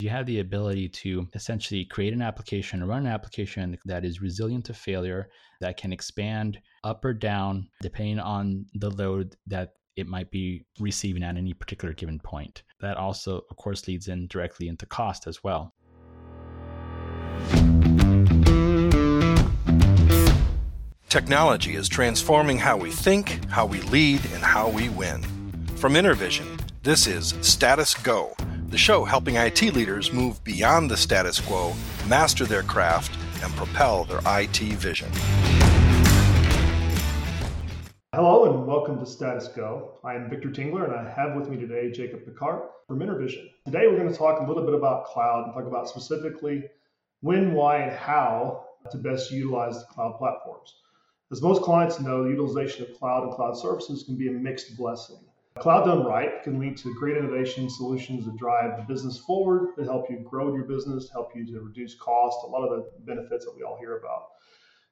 You have the ability to essentially create an application, run an application that is resilient to failure, that can expand up or down depending on the load that it might be receiving at any particular given point. That also, of course, leads in directly into cost as well. Technology is transforming how we think, how we lead, and how we win. From InterVision, this is Status Go, the show helping IT leaders move beyond the status quo, master their craft, and propel their IT vision. Hello and welcome to Status Go. I am Victor Tingler and I have with me today Jacob Picard from InterVision. Today we're going to talk a little bit about cloud and talk about specifically when, why, and how to best utilize the cloud platforms. As most clients know, the utilization of cloud and cloud services can be a mixed blessing. Cloud done right can lead to great innovation solutions that drive the business forward, that help you grow your business, help you to reduce cost, a lot of the benefits that we all hear about.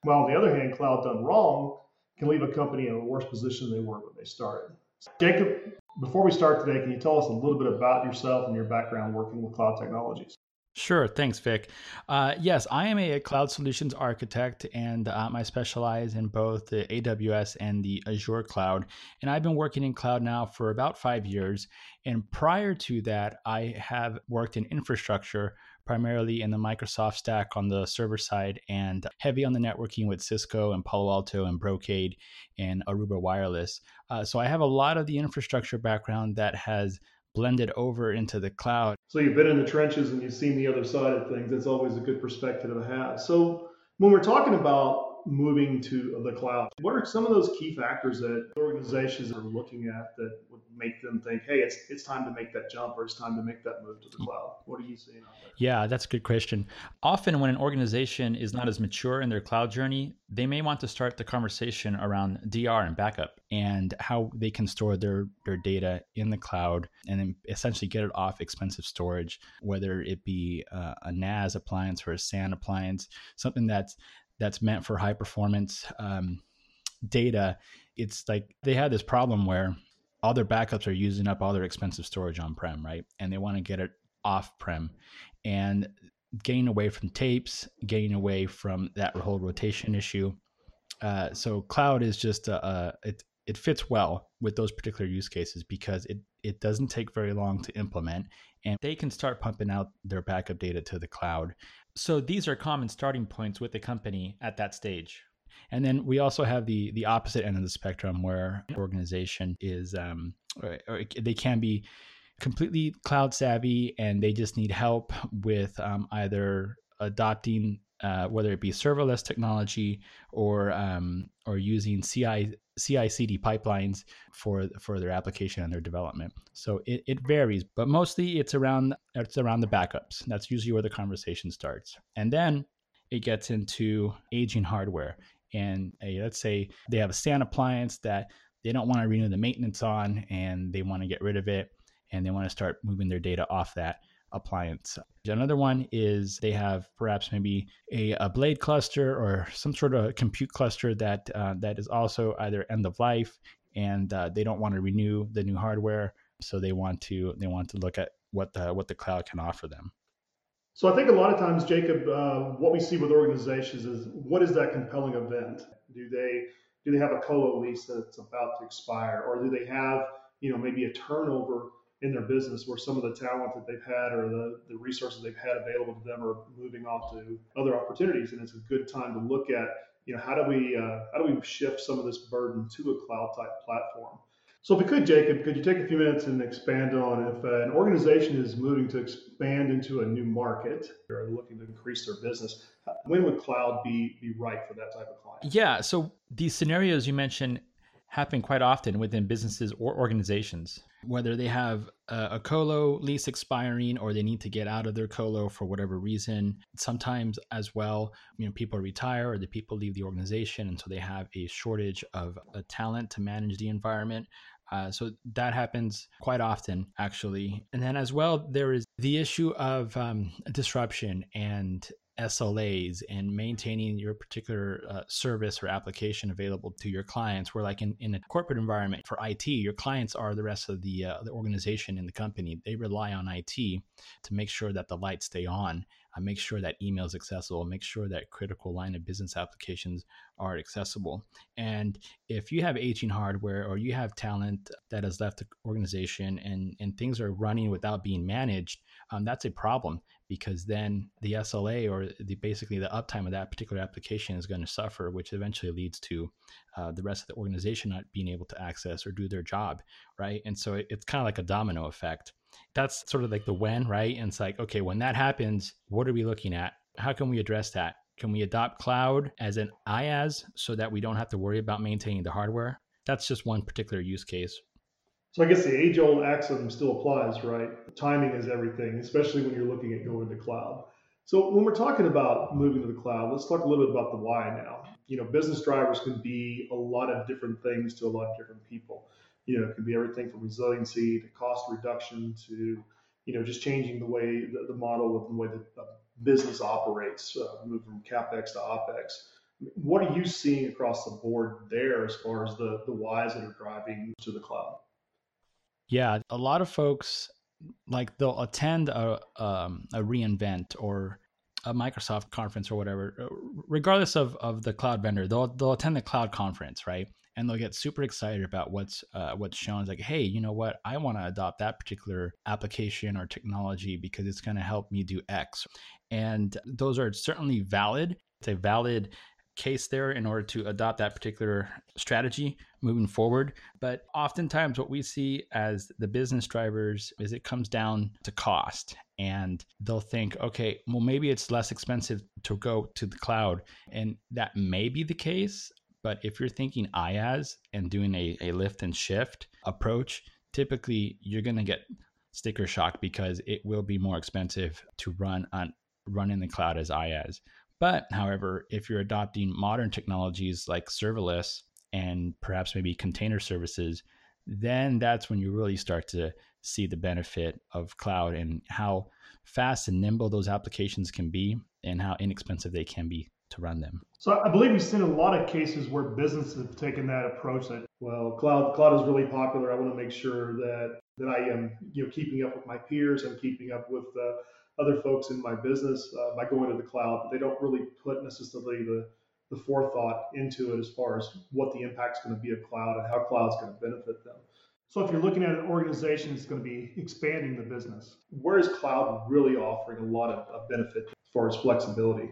While on the other hand, cloud done wrong can leave a company in a worse position than they were when they started. Jacob, before we start today, can you tell us a little bit about yourself and your background working with cloud technologies? Sure. Thanks, Vic. Uh, yes, I am a cloud solutions architect and um, I specialize in both the AWS and the Azure cloud. And I've been working in cloud now for about five years. And prior to that, I have worked in infrastructure, primarily in the Microsoft stack on the server side and heavy on the networking with Cisco and Palo Alto and Brocade and Aruba Wireless. Uh, so I have a lot of the infrastructure background that has blended over into the cloud. So you've been in the trenches and you've seen the other side of things. That's always a good perspective to have. So when we're talking about moving to the cloud, what are some of those key factors that organizations are looking at that would make them think, hey, it's it's time to make that jump or it's time to make that move to the cloud? What are you seeing? Yeah, that's a good question. Often when an organization is not as mature in their cloud journey, they may want to start the conversation around DR and backup and how they can store their, their data in the cloud and essentially get it off expensive storage, whether it be uh, a NAS appliance or a SAN appliance, something that's that's meant for high performance um, data. It's like they had this problem where all their backups are using up all their expensive storage on prem, right? And they want to get it off prem and getting away from tapes, getting away from that whole rotation issue. Uh, so cloud is just a, a, it it fits well with those particular use cases because it it doesn't take very long to implement and they can start pumping out their backup data to the cloud. So these are common starting points with the company at that stage. And then we also have the the opposite end of the spectrum where an organization is um, or, they can be completely cloud savvy and they just need help with um, either adopting uh, whether it be serverless technology or um, or using CI CI/CD pipelines for for their application and their development. So it, it varies, but mostly it's around it's around the backups. That's usually where the conversation starts, and then it gets into aging hardware. And uh, let's say they have a SAN appliance that they don't want to renew the maintenance on, and they want to get rid of it, and they want to start moving their data off that appliance. Another one is they have perhaps maybe a, a blade cluster or some sort of compute cluster that uh, that is also either end of life and uh, they don't want to renew the new hardware, so they want to they want to look at what the what the cloud can offer them. So I think a lot of times, Jacob, uh, what we see with organizations is what is that compelling event? Do they do they have a colo lease that's about to expire, or do they have you know maybe a turnover in their business where some of the talent that they've had or the, the resources they've had available to them are moving off to other opportunities. And it's a good time to look at you know how do we uh, how do we shift some of this burden to a cloud type platform? So if we could jacob could you take a few minutes and expand on if uh, an organization is moving to expand into a new market or looking to increase their business when would cloud be be right for that type of client? Yeah so these scenarios you mentioned happen quite often within businesses or organizations whether they have a, a, colo lease expiring or they need to get out of their colo for whatever reason. Sometimes as well you know people retire or the people leave the organization and so they have a shortage of a talent to manage the environment. Uh, so that happens quite often actually. And then as well there is the issue of um, disruption and SLAs and maintaining your particular uh, service or application available to your clients. Where, like in, in a corporate environment for IT, your clients are the rest of the uh, the organization in the company. They rely on IT to make sure that the lights stay on, uh, make sure that email is accessible, make sure that critical line of business applications are accessible. And if you have aging hardware or you have talent that has left the organization and and things are running without being managed, um, that's a problem because then the SLA or the basically the uptime of that particular application is going to suffer, which eventually leads to uh, the rest of the organization not being able to access or do their job, right? And so it, it's kind of like a domino effect. That's sort of like the when, right? And it's like, okay, when that happens, what are we looking at? How can we address that? Can we adopt cloud as an IaaS so that we don't have to worry about maintaining the hardware? That's just one particular use case. So I guess the age old axiom still applies, right? Timing is everything, especially when you're looking at going to cloud. So when we're talking about moving to the cloud, let's talk a little bit about the why now. You know, business drivers can be a lot of different things to a lot of different people. You know, it can be everything from resiliency to cost reduction to, you know, just changing the way the, the model of the way that business operates, uh, move from capex to opex. What are you seeing across the board there as far as the the whys that are driving to the cloud? Yeah, a lot of folks like they'll attend a um, a reInvent or a Microsoft conference or whatever, uh, regardless of, of the cloud vendor, they'll they'll attend the cloud conference, right? And they'll get super excited about what's uh, what's shown. It's like, hey, you know what? I want to adopt that particular application or technology because it's going to help me do X. And those are certainly valid. It's a valid case there in order to adopt that particular strategy moving forward. But oftentimes, what we see as the business drivers is it comes down to cost. And they'll think, okay, well, maybe it's less expensive to go to the cloud. And that may be the case. But if you're thinking IaaS and doing a, a lift and shift approach, typically you're going to get sticker shock because it will be more expensive to run on run in the cloud as IaaS. But however, if you're adopting modern technologies like serverless and perhaps maybe container services, then that's when you really start to see the benefit of cloud and how fast and nimble those applications can be and how inexpensive they can be to run them. So I believe you've seen a lot of cases where businesses have taken that approach that well, cloud cloud is really popular. I want to make sure that that I am you know keeping up with my peers and keeping up with uh, other folks in my business uh, by going to the cloud, but they don't really put necessarily the, the forethought into it as far as what the impact is going to be of cloud and how cloud is going to benefit them. So if you're looking at an organization that's going to be expanding the business, where is cloud really offering a lot of, of benefit as far as flexibility?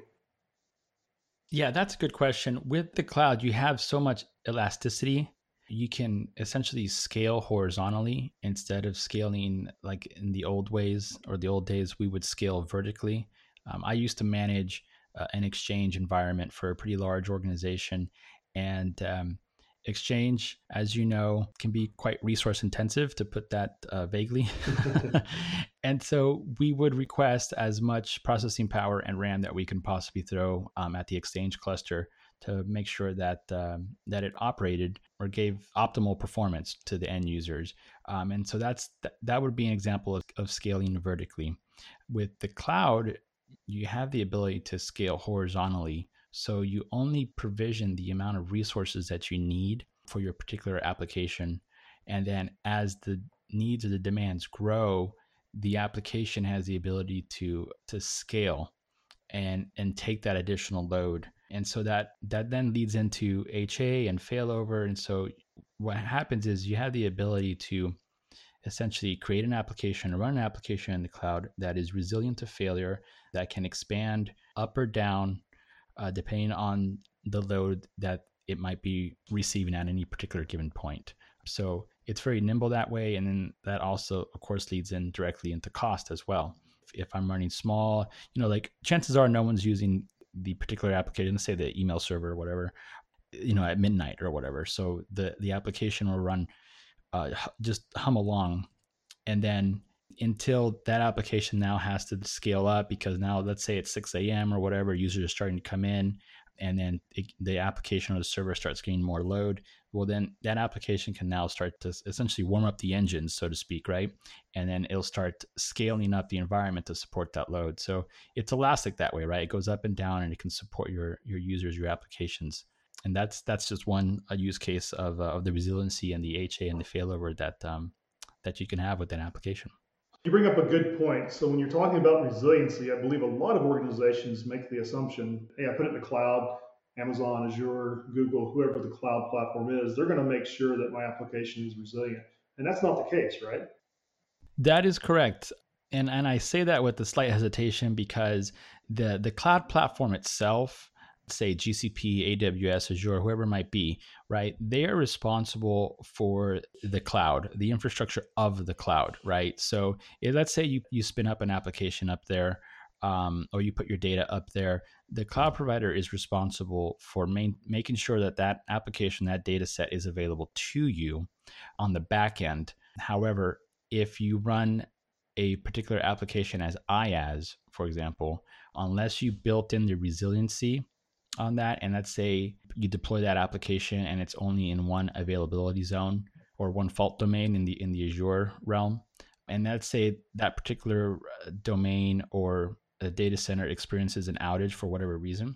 Yeah, that's a good question. With the cloud, you have so much elasticity you can essentially scale horizontally instead of scaling like in the old ways or the old days we would scale vertically um, i used to manage uh, an exchange environment for a pretty large organization and um, exchange as you know can be quite resource intensive to put that uh, vaguely and so we would request as much processing power and ram that we can possibly throw um, at the exchange cluster to make sure that um, that it operated or gave optimal performance to the end users. Um, and so that's th- that would be an example of, of scaling vertically. With the cloud, you have the ability to scale horizontally. So you only provision the amount of resources that you need for your particular application. And then as the needs or the demands grow, the application has the ability to to scale and and take that additional load and so that that then leads into HA and failover. And so what happens is you have the ability to essentially create an application run an application in the cloud that is resilient to failure, that can expand up or down uh, depending on the load that it might be receiving at any particular given point. So it's very nimble that way. And then that also, of course, leads in directly into cost as well. If, if I'm running small, you know, like chances are no one's using the particular application, say the email server or whatever, you know, at midnight or whatever. So the the application will run, uh, just hum along, and then until that application now has to scale up because now let's say it's 6 a.m. or whatever, users are starting to come in. and then it, the application or the server starts getting more load, well, then that application can now start to essentially warm up the engine, so to speak, right? And then it'll start scaling up the environment to support that load. So it's elastic that way, right? It goes up and down, and it can support your your users, your applications. And that's that's just one a use case of uh, of the resiliency and the HA and the failover that um, that you can have with an application. You bring up a good point. So when you're talking about resiliency, I believe a lot of organizations make the assumption, hey, I put it in the cloud, Amazon, Azure, Google, whoever the cloud platform is, they're going to make sure that my application is resilient. And that's not the case, right? That is correct. And and I say that with a slight hesitation because the the cloud platform itself say GCP, AWS, Azure, whoever it might be, right? They are responsible for the cloud, the infrastructure of the cloud, right? So if, let's say you, you spin up an application up there um, or you put your data up there, the cloud provider is responsible for main, making sure that that application, that data set is available to you on the back end. However, if you run a particular application as IaaS, for example, unless you built in the resiliency on that. And let's say you deploy that application and it's only in one availability zone or one fault domain in the in the Azure realm. And let's say that particular uh, domain or data center experiences an outage for whatever reason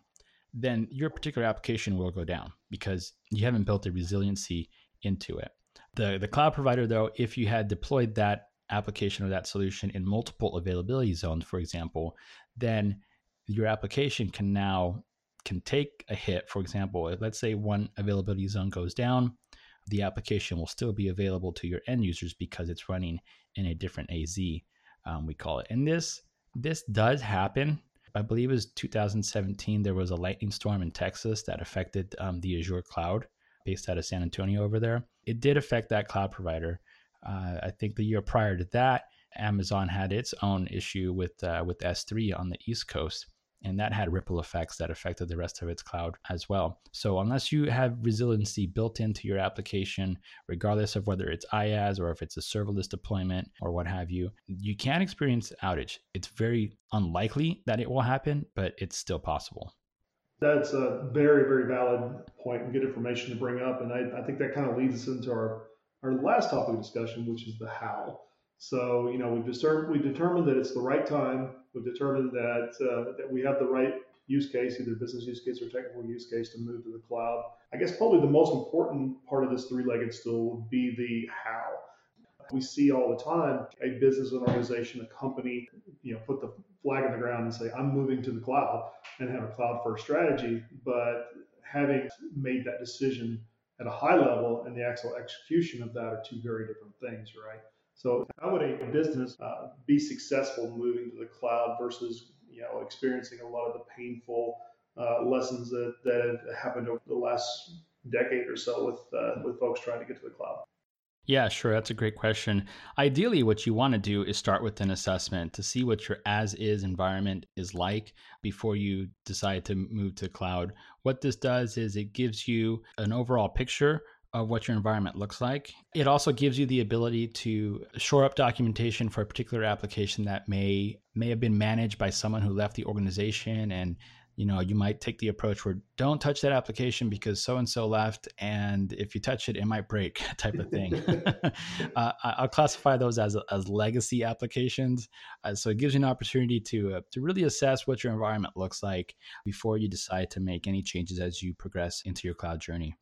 then your particular application will go down because you haven't built the resiliency into it. The the cloud provider though if you had deployed that application or that solution in multiple availability zones for example then your application can now can take a hit. For example, let's say one availability zone goes down, the application will still be available to your end users because it's running in a different AZ, um, we call it. And this this does happen. I believe it was 2017. There was a lightning storm in Texas that affected um, the Azure cloud based out of San Antonio over there. It did affect that cloud provider. Uh, I think the year prior to that, Amazon had its own issue with uh, with S3 on the East Coast and that had ripple effects that affected the rest of its cloud as well. So unless you have resiliency built into your application, regardless of whether it's IaaS or if it's a serverless deployment or what have you, you can experience outage. It's very unlikely that it will happen, but it's still possible. That's a very, very valid point and good information to bring up. And I, I think that kind of leads us into our, our last topic of discussion, which is the how. So, you know, we've, discerned, we've determined that it's the right time We've determined that uh, that we have the right use case, either business use case or technical use case, to move to the cloud. I guess probably the most important part of this three-legged stool would be the how. We see all the time a business, an organization, a company, you know, put the flag in the ground and say, "I'm moving to the cloud," and have a cloud-first strategy. But having made that decision at a high level and the actual execution of that are two very different things, right? So how would a business uh, be successful moving to the cloud versus you know experiencing a lot of the painful uh, lessons that, that have happened over the last decade or so with uh, with folks trying to get to the cloud? Yeah, sure. That's a great question. Ideally, what you want to do is start with an assessment to see what your as is environment is like before you decide to move to cloud. What this does is it gives you an overall picture of what your environment looks like. It also gives you the ability to shore up documentation for a particular application that may may have been managed by someone who left the organization. And you know you might take the approach where don't touch that application because so and so left and if you touch it it might break type of thing. Uh, i'll classify those as, as legacy applications. Uh, so it gives you an opportunity to uh, to really assess what your environment looks like before you decide to make any changes as you progress into your cloud journey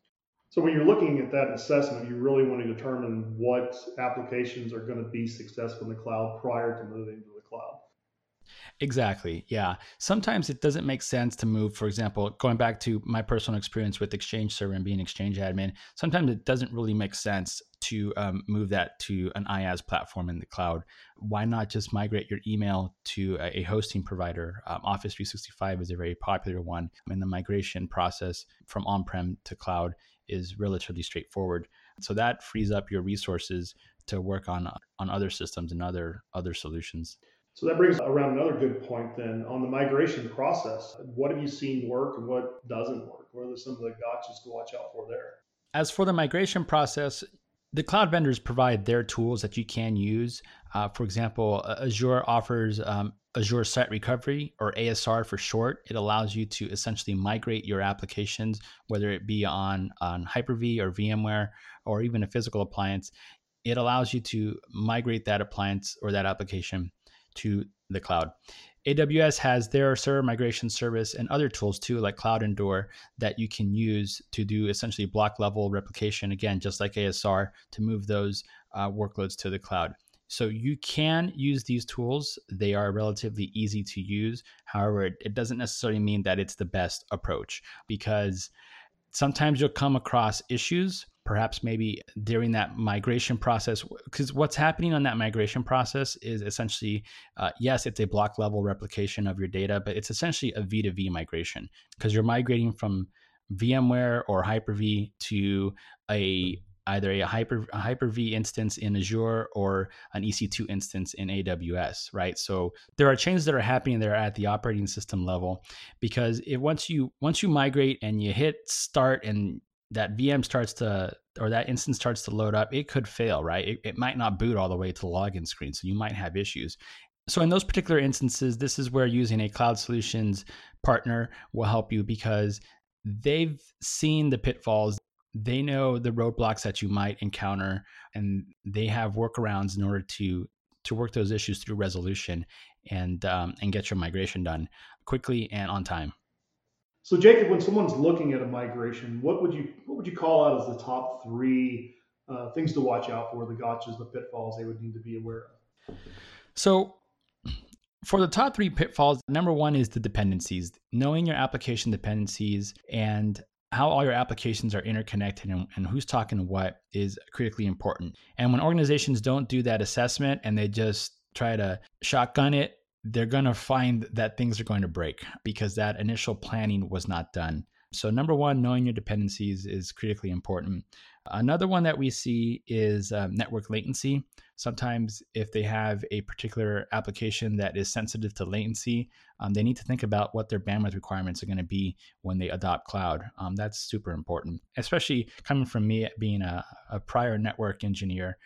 so when you're looking at that assessment, you really want to determine what applications are going to be successful in the cloud prior to moving to the cloud. Exactly. Yeah. Sometimes it doesn't make sense to move, for example, going back to my personal experience with Exchange Server and being Exchange admin, sometimes it doesn't really make sense to um, move that to an IaaS platform in the cloud. Why not just migrate your email to a, hosting provider? Um, Office 365 is a very popular one. And the migration process from on prem to cloud is relatively straightforward. So that frees up your resources to work on on other systems and other other solutions. So that brings around another good point then on the migration process. What have you seen work and what doesn't work? What are some of the gotchas to watch out for there? As for the migration process, the cloud vendors provide their tools that you can use. Uh, for example, Azure offers um, Azure Site Recovery or ASR for short. It allows you to essentially migrate your applications, whether it be on, on Hyper V or VMware or even a physical appliance. It allows you to migrate that appliance or that application to the cloud. AWS has their server migration service and other tools too, like CloudEndure, that you can use to do essentially block level replication, again, just like ASR, to move those uh, workloads to the cloud. So you can use these tools. They are relatively easy to use. However, it, it doesn't necessarily mean that it's the best approach because sometimes you'll come across issues perhaps maybe during that migration process because what's happening on that migration process is essentially uh, yes it's a block level replication of your data but it's essentially a v2v migration because you're migrating from vmware or hyper-v to a either a hyper a hyper-v instance in azure or an ec2 instance in aws right so there are changes that are happening there at the operating system level because if once you once you migrate and you hit start and that VM starts to or that instance starts to load up, it could fail, right? It, it, might not boot all the way to the login screen, so you might have issues. So in those particular instances, this is where using a cloud solutions partner will help you because they've seen the pitfalls. They know the roadblocks that you might encounter, and they have workarounds in order to to work those issues through resolution and um, and get your migration done quickly and on time. So Jacob, when someone's looking at a migration, what would you what would you call out as the top three uh, things to watch out for, the gotchas, the pitfalls they would need to be aware of? So for the top three pitfalls, number one is the dependencies. Knowing your application dependencies and how all your applications are interconnected and, and, who's talking to what is critically important. And when organizations don't do that assessment and they just try to shotgun it they're going to find that things are going to break because that initial planning was not done. So, number one, knowing your dependencies is critically important. Another one that we see is um, network latency. Sometimes, if they have a particular application that is sensitive to latency, um, they need to think about what their bandwidth requirements are going to be when they adopt cloud. Um, that's super important, especially coming from me being a, a prior network engineer.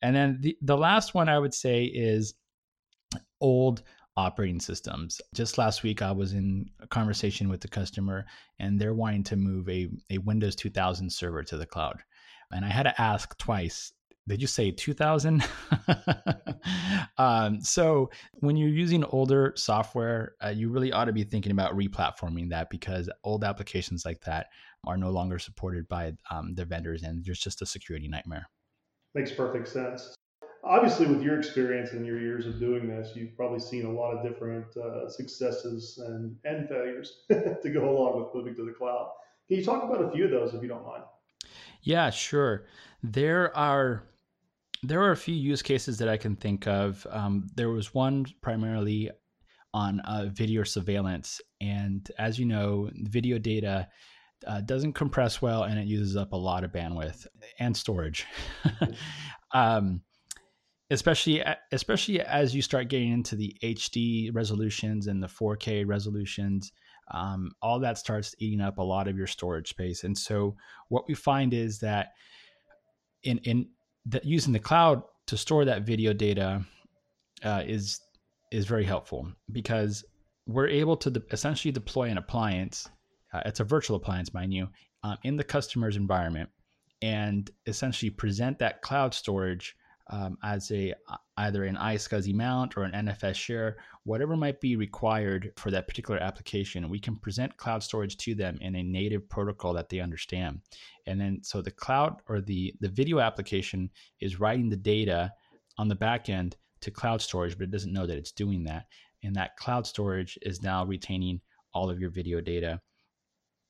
And then the, the last one I would say is old operating systems. Just last week, I was in a conversation with the customer, and they're wanting to move a, a Windows 2000 server to the cloud. And I had to ask twice did you say 2000 um, so when you're using older software uh, you really ought to be thinking about replatforming that because old applications like that are no longer supported by um, the vendors and there's just a security nightmare. Makes perfect sense. Obviously with your experience and your years of doing this you've probably seen a lot of different uh, successes and, and failures to go along with moving to the cloud. Can you talk about a few of those if you don't mind? Yeah sure. There are there are a few use cases that i can think of. Um, there was one primarily on uh, video surveillance. And as you know video data uh, doesn't compress well and it uses up a lot of bandwidth and storage. Um, especially especially as you start getting into the HD resolutions and the 4K resolutions, um, all that starts eating up a lot of your storage space. And so what we find is that in in that using the cloud to store that video data uh, is is very helpful because we're able to de- essentially deploy an appliance. Uh, it's a virtual appliance, mind you, um, in the customer's environment, and essentially present that cloud storage um, as a uh, either an iSCSI mount or an NFS share, whatever might be required for that particular application, we can present cloud storage to them in a native protocol that they understand. And then so the cloud or the the video application is writing the data on the back end to cloud storage, but it doesn't know that it's doing that. And that cloud storage is now retaining all of your video data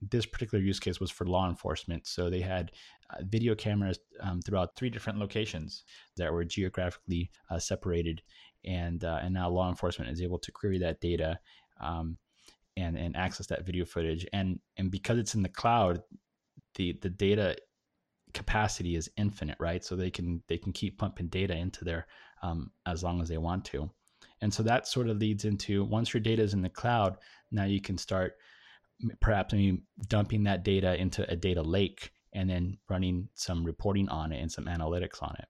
this particular use case was for law enforcement. So they had uh, video cameras um, throughout three different locations that were geographically uh, separated, and uh, and now law enforcement is able to query that data um, and and access that video footage. And and because it's in the cloud, the the data capacity is infinite, right? So they can they can keep pumping data into there um, as long as they want to. And so that sort of leads into once your data is in the cloud, now you can start perhaps maybe dumping that data into a data lake and then running some reporting on it and some analytics on it.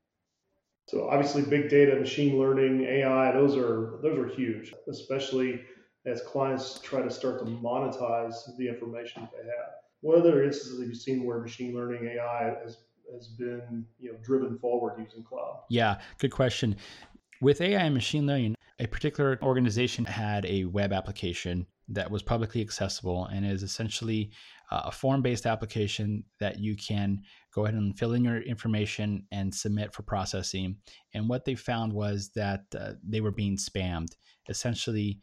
So obviously, big data, machine learning, AI, those are those are huge, especially as clients try to start to monetize the information they have. What other instances have you seen where machine learning AI has has been you know driven forward using cloud? Yeah, good question. With AI and machine learning, a particular organization had a web application that was publicly accessible and is essentially uh, a form based application that you can go ahead and fill in your information and submit for processing. And what they found was that uh, they were being spammed. Essentially,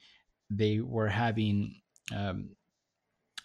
they were having um,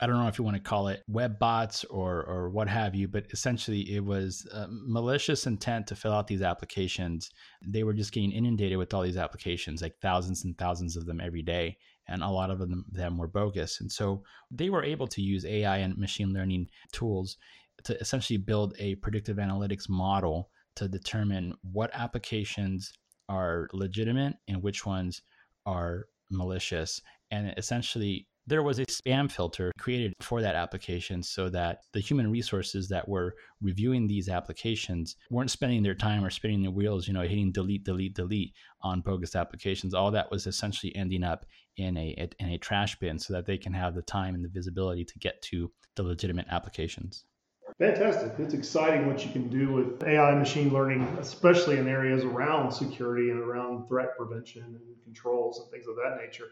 I don't know if you want to call it web bots or or what have you, but essentially it was malicious intent to fill out these applications. They were just getting inundated with all these applications, like thousands and thousands of them every day, and a lot of them, them were bogus. And so they were able to use AI and machine learning tools to essentially build a predictive analytics model to determine what applications are legitimate and which ones are malicious and essentially there was a spam filter created for that application so that the human resources that were reviewing these applications weren't spending their time or spinning their wheels, you know, hitting delete, delete, delete on bogus applications. All that was essentially ending up in a in a trash bin so that they can have the time and the visibility to get to the legitimate applications. Fantastic. It's exciting what you can do with AI and machine learning, especially in areas around security and around threat prevention and controls and things of that nature.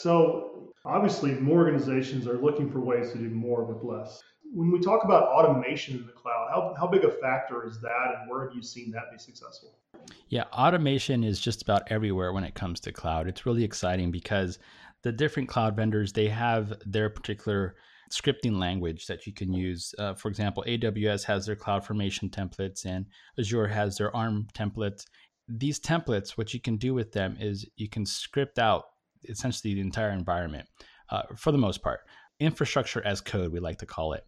So, obviously, more organizations are looking for ways to do more with less. When we talk about automation in the cloud, how, how big a factor is that, and where have you seen that be successful? Yeah, automation is just about everywhere when it comes to cloud. It's really exciting because the different cloud vendors they have their particular scripting language that you can use. Uh, for example, AWS has their CloudFormation templates, and Azure has their ARM templates. These templates, what you can do with them is you can script out essentially the entire environment uh, for the most part. Infrastructure as code, we like to call it.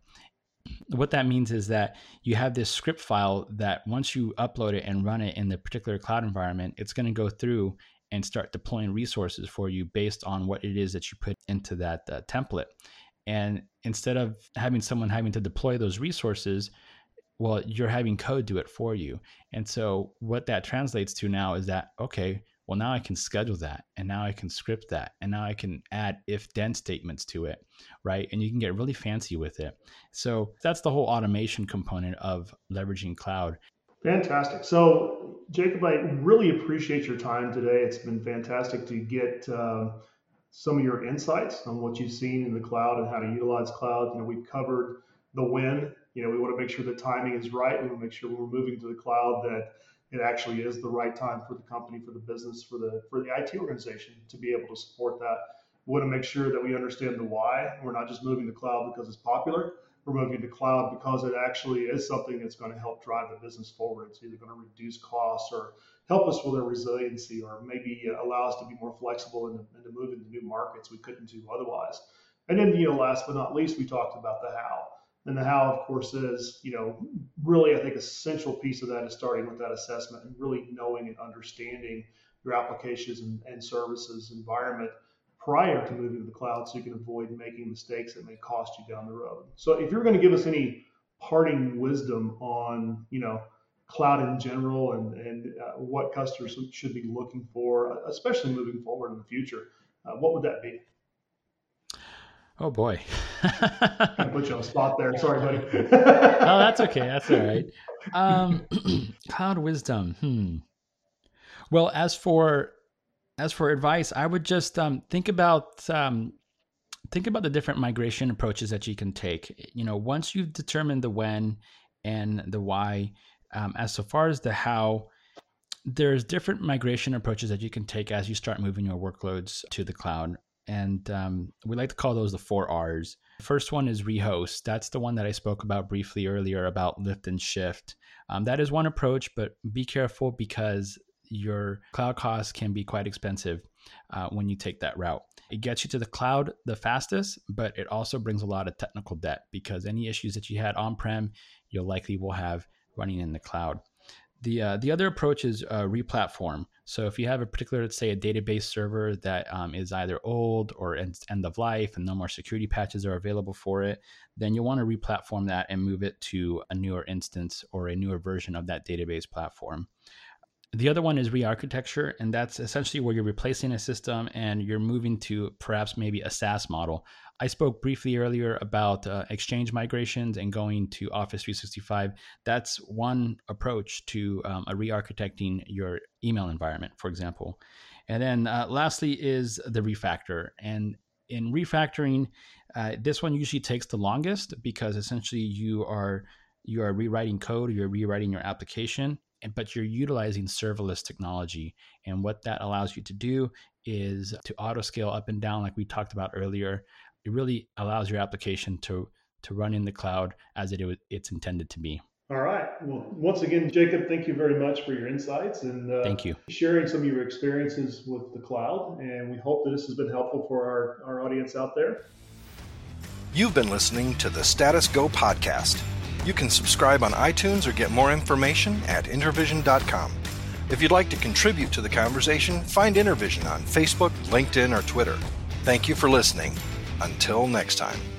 What that means is that you have this script file that once you upload it and run it in the particular cloud environment, it's going to go through and start deploying resources for you based on what it is that you put into that uh, template. And instead of having someone having to deploy those resources, well, you're having code do it for you. And so what that translates to now is that, okay, well now i can schedule that and now i can script that and now i can add if then statements to it right? And you can get really fancy with it. So that's the whole automation component of leveraging cloud. Fantastic. So jacob i really appreciate your time today. It's been fantastic to get uh, some of your insights on what you've seen in the cloud and how to utilize cloud. You know we've covered the when you know we want to make sure the timing is right we want to make sure we're moving to the cloud that it actually is the right time for the company, for the business, for the for the IT organization to be able to support that. We want to make sure that we understand the why. We're not just moving to cloud because it's popular. We're moving to cloud because it actually is something that's going to help drive the business forward. It's either going to reduce costs or help us with our resiliency, or maybe uh, allow us to be more flexible and, and to move into new markets we couldn't do otherwise. And then, you know, last but not least, we talked about the how and the how, of course, is, you know, really, I think, essential piece of that is starting with that assessment and really knowing and understanding your applications and, and services environment prior to moving to the cloud so you can avoid making mistakes that may cost you down the road. So if you're going to give us any parting wisdom on, you know, cloud in general and, and uh, what customers should be looking for, especially moving forward in the future, uh, what would that be? Oh boy. I put you on the spot there. Sorry, buddy. oh, that's okay. That's all right. Um, cloud wisdom. Hmm. Well, as for as for advice, I would just um, think about um, think about the different migration approaches that you can take. You know, once you've determined the when and the why, um, as so far as the how, there's different migration approaches that you can take as you start moving your workloads to the cloud and um, we like to call those the four R's. First one is rehost. That's the one that I spoke about briefly earlier about lift and shift. Um, that is one approach, but be careful because your cloud costs can be quite expensive uh, when you take that route. It gets you to the cloud the fastest, but it also brings a lot of technical debt because any issues that you had on prem, you'll likely will have running in the cloud. The uh, the other approach is uh, replatform. So if you have a particular, let's say, a database server that um, is either old or end, of life, and no more security patches are available for it, then you'll want to replatform that and move it to a newer instance or a newer version of that database platform. The other one is re-architecture, and that's essentially where you're replacing a system and you're moving to perhaps maybe a SaaS model. I spoke briefly earlier about uh, Exchange migrations and going to Office 365. That's one approach to um, a re-architecting your email environment, for example. And then uh, lastly is the refactor. And in refactoring, uh, this one usually takes the longest because essentially you are you are rewriting code, you're rewriting your application, but you're utilizing serverless technology. And what that allows you to do is to auto scale up and down, like we talked about earlier. It really allows your application to to run in the cloud as it it's intended to be. All right. Well, once again, Jacob, thank you very much for your insights and uh, thank you sharing some of your experiences with the cloud. And we hope that this has been helpful for our, our audience out there. You've been listening to the Status Go podcast. You can subscribe on iTunes or get more information at intervision.com. If you'd like to contribute to the conversation, find Intervision on Facebook, LinkedIn, or Twitter. Thank you for listening. Until next time.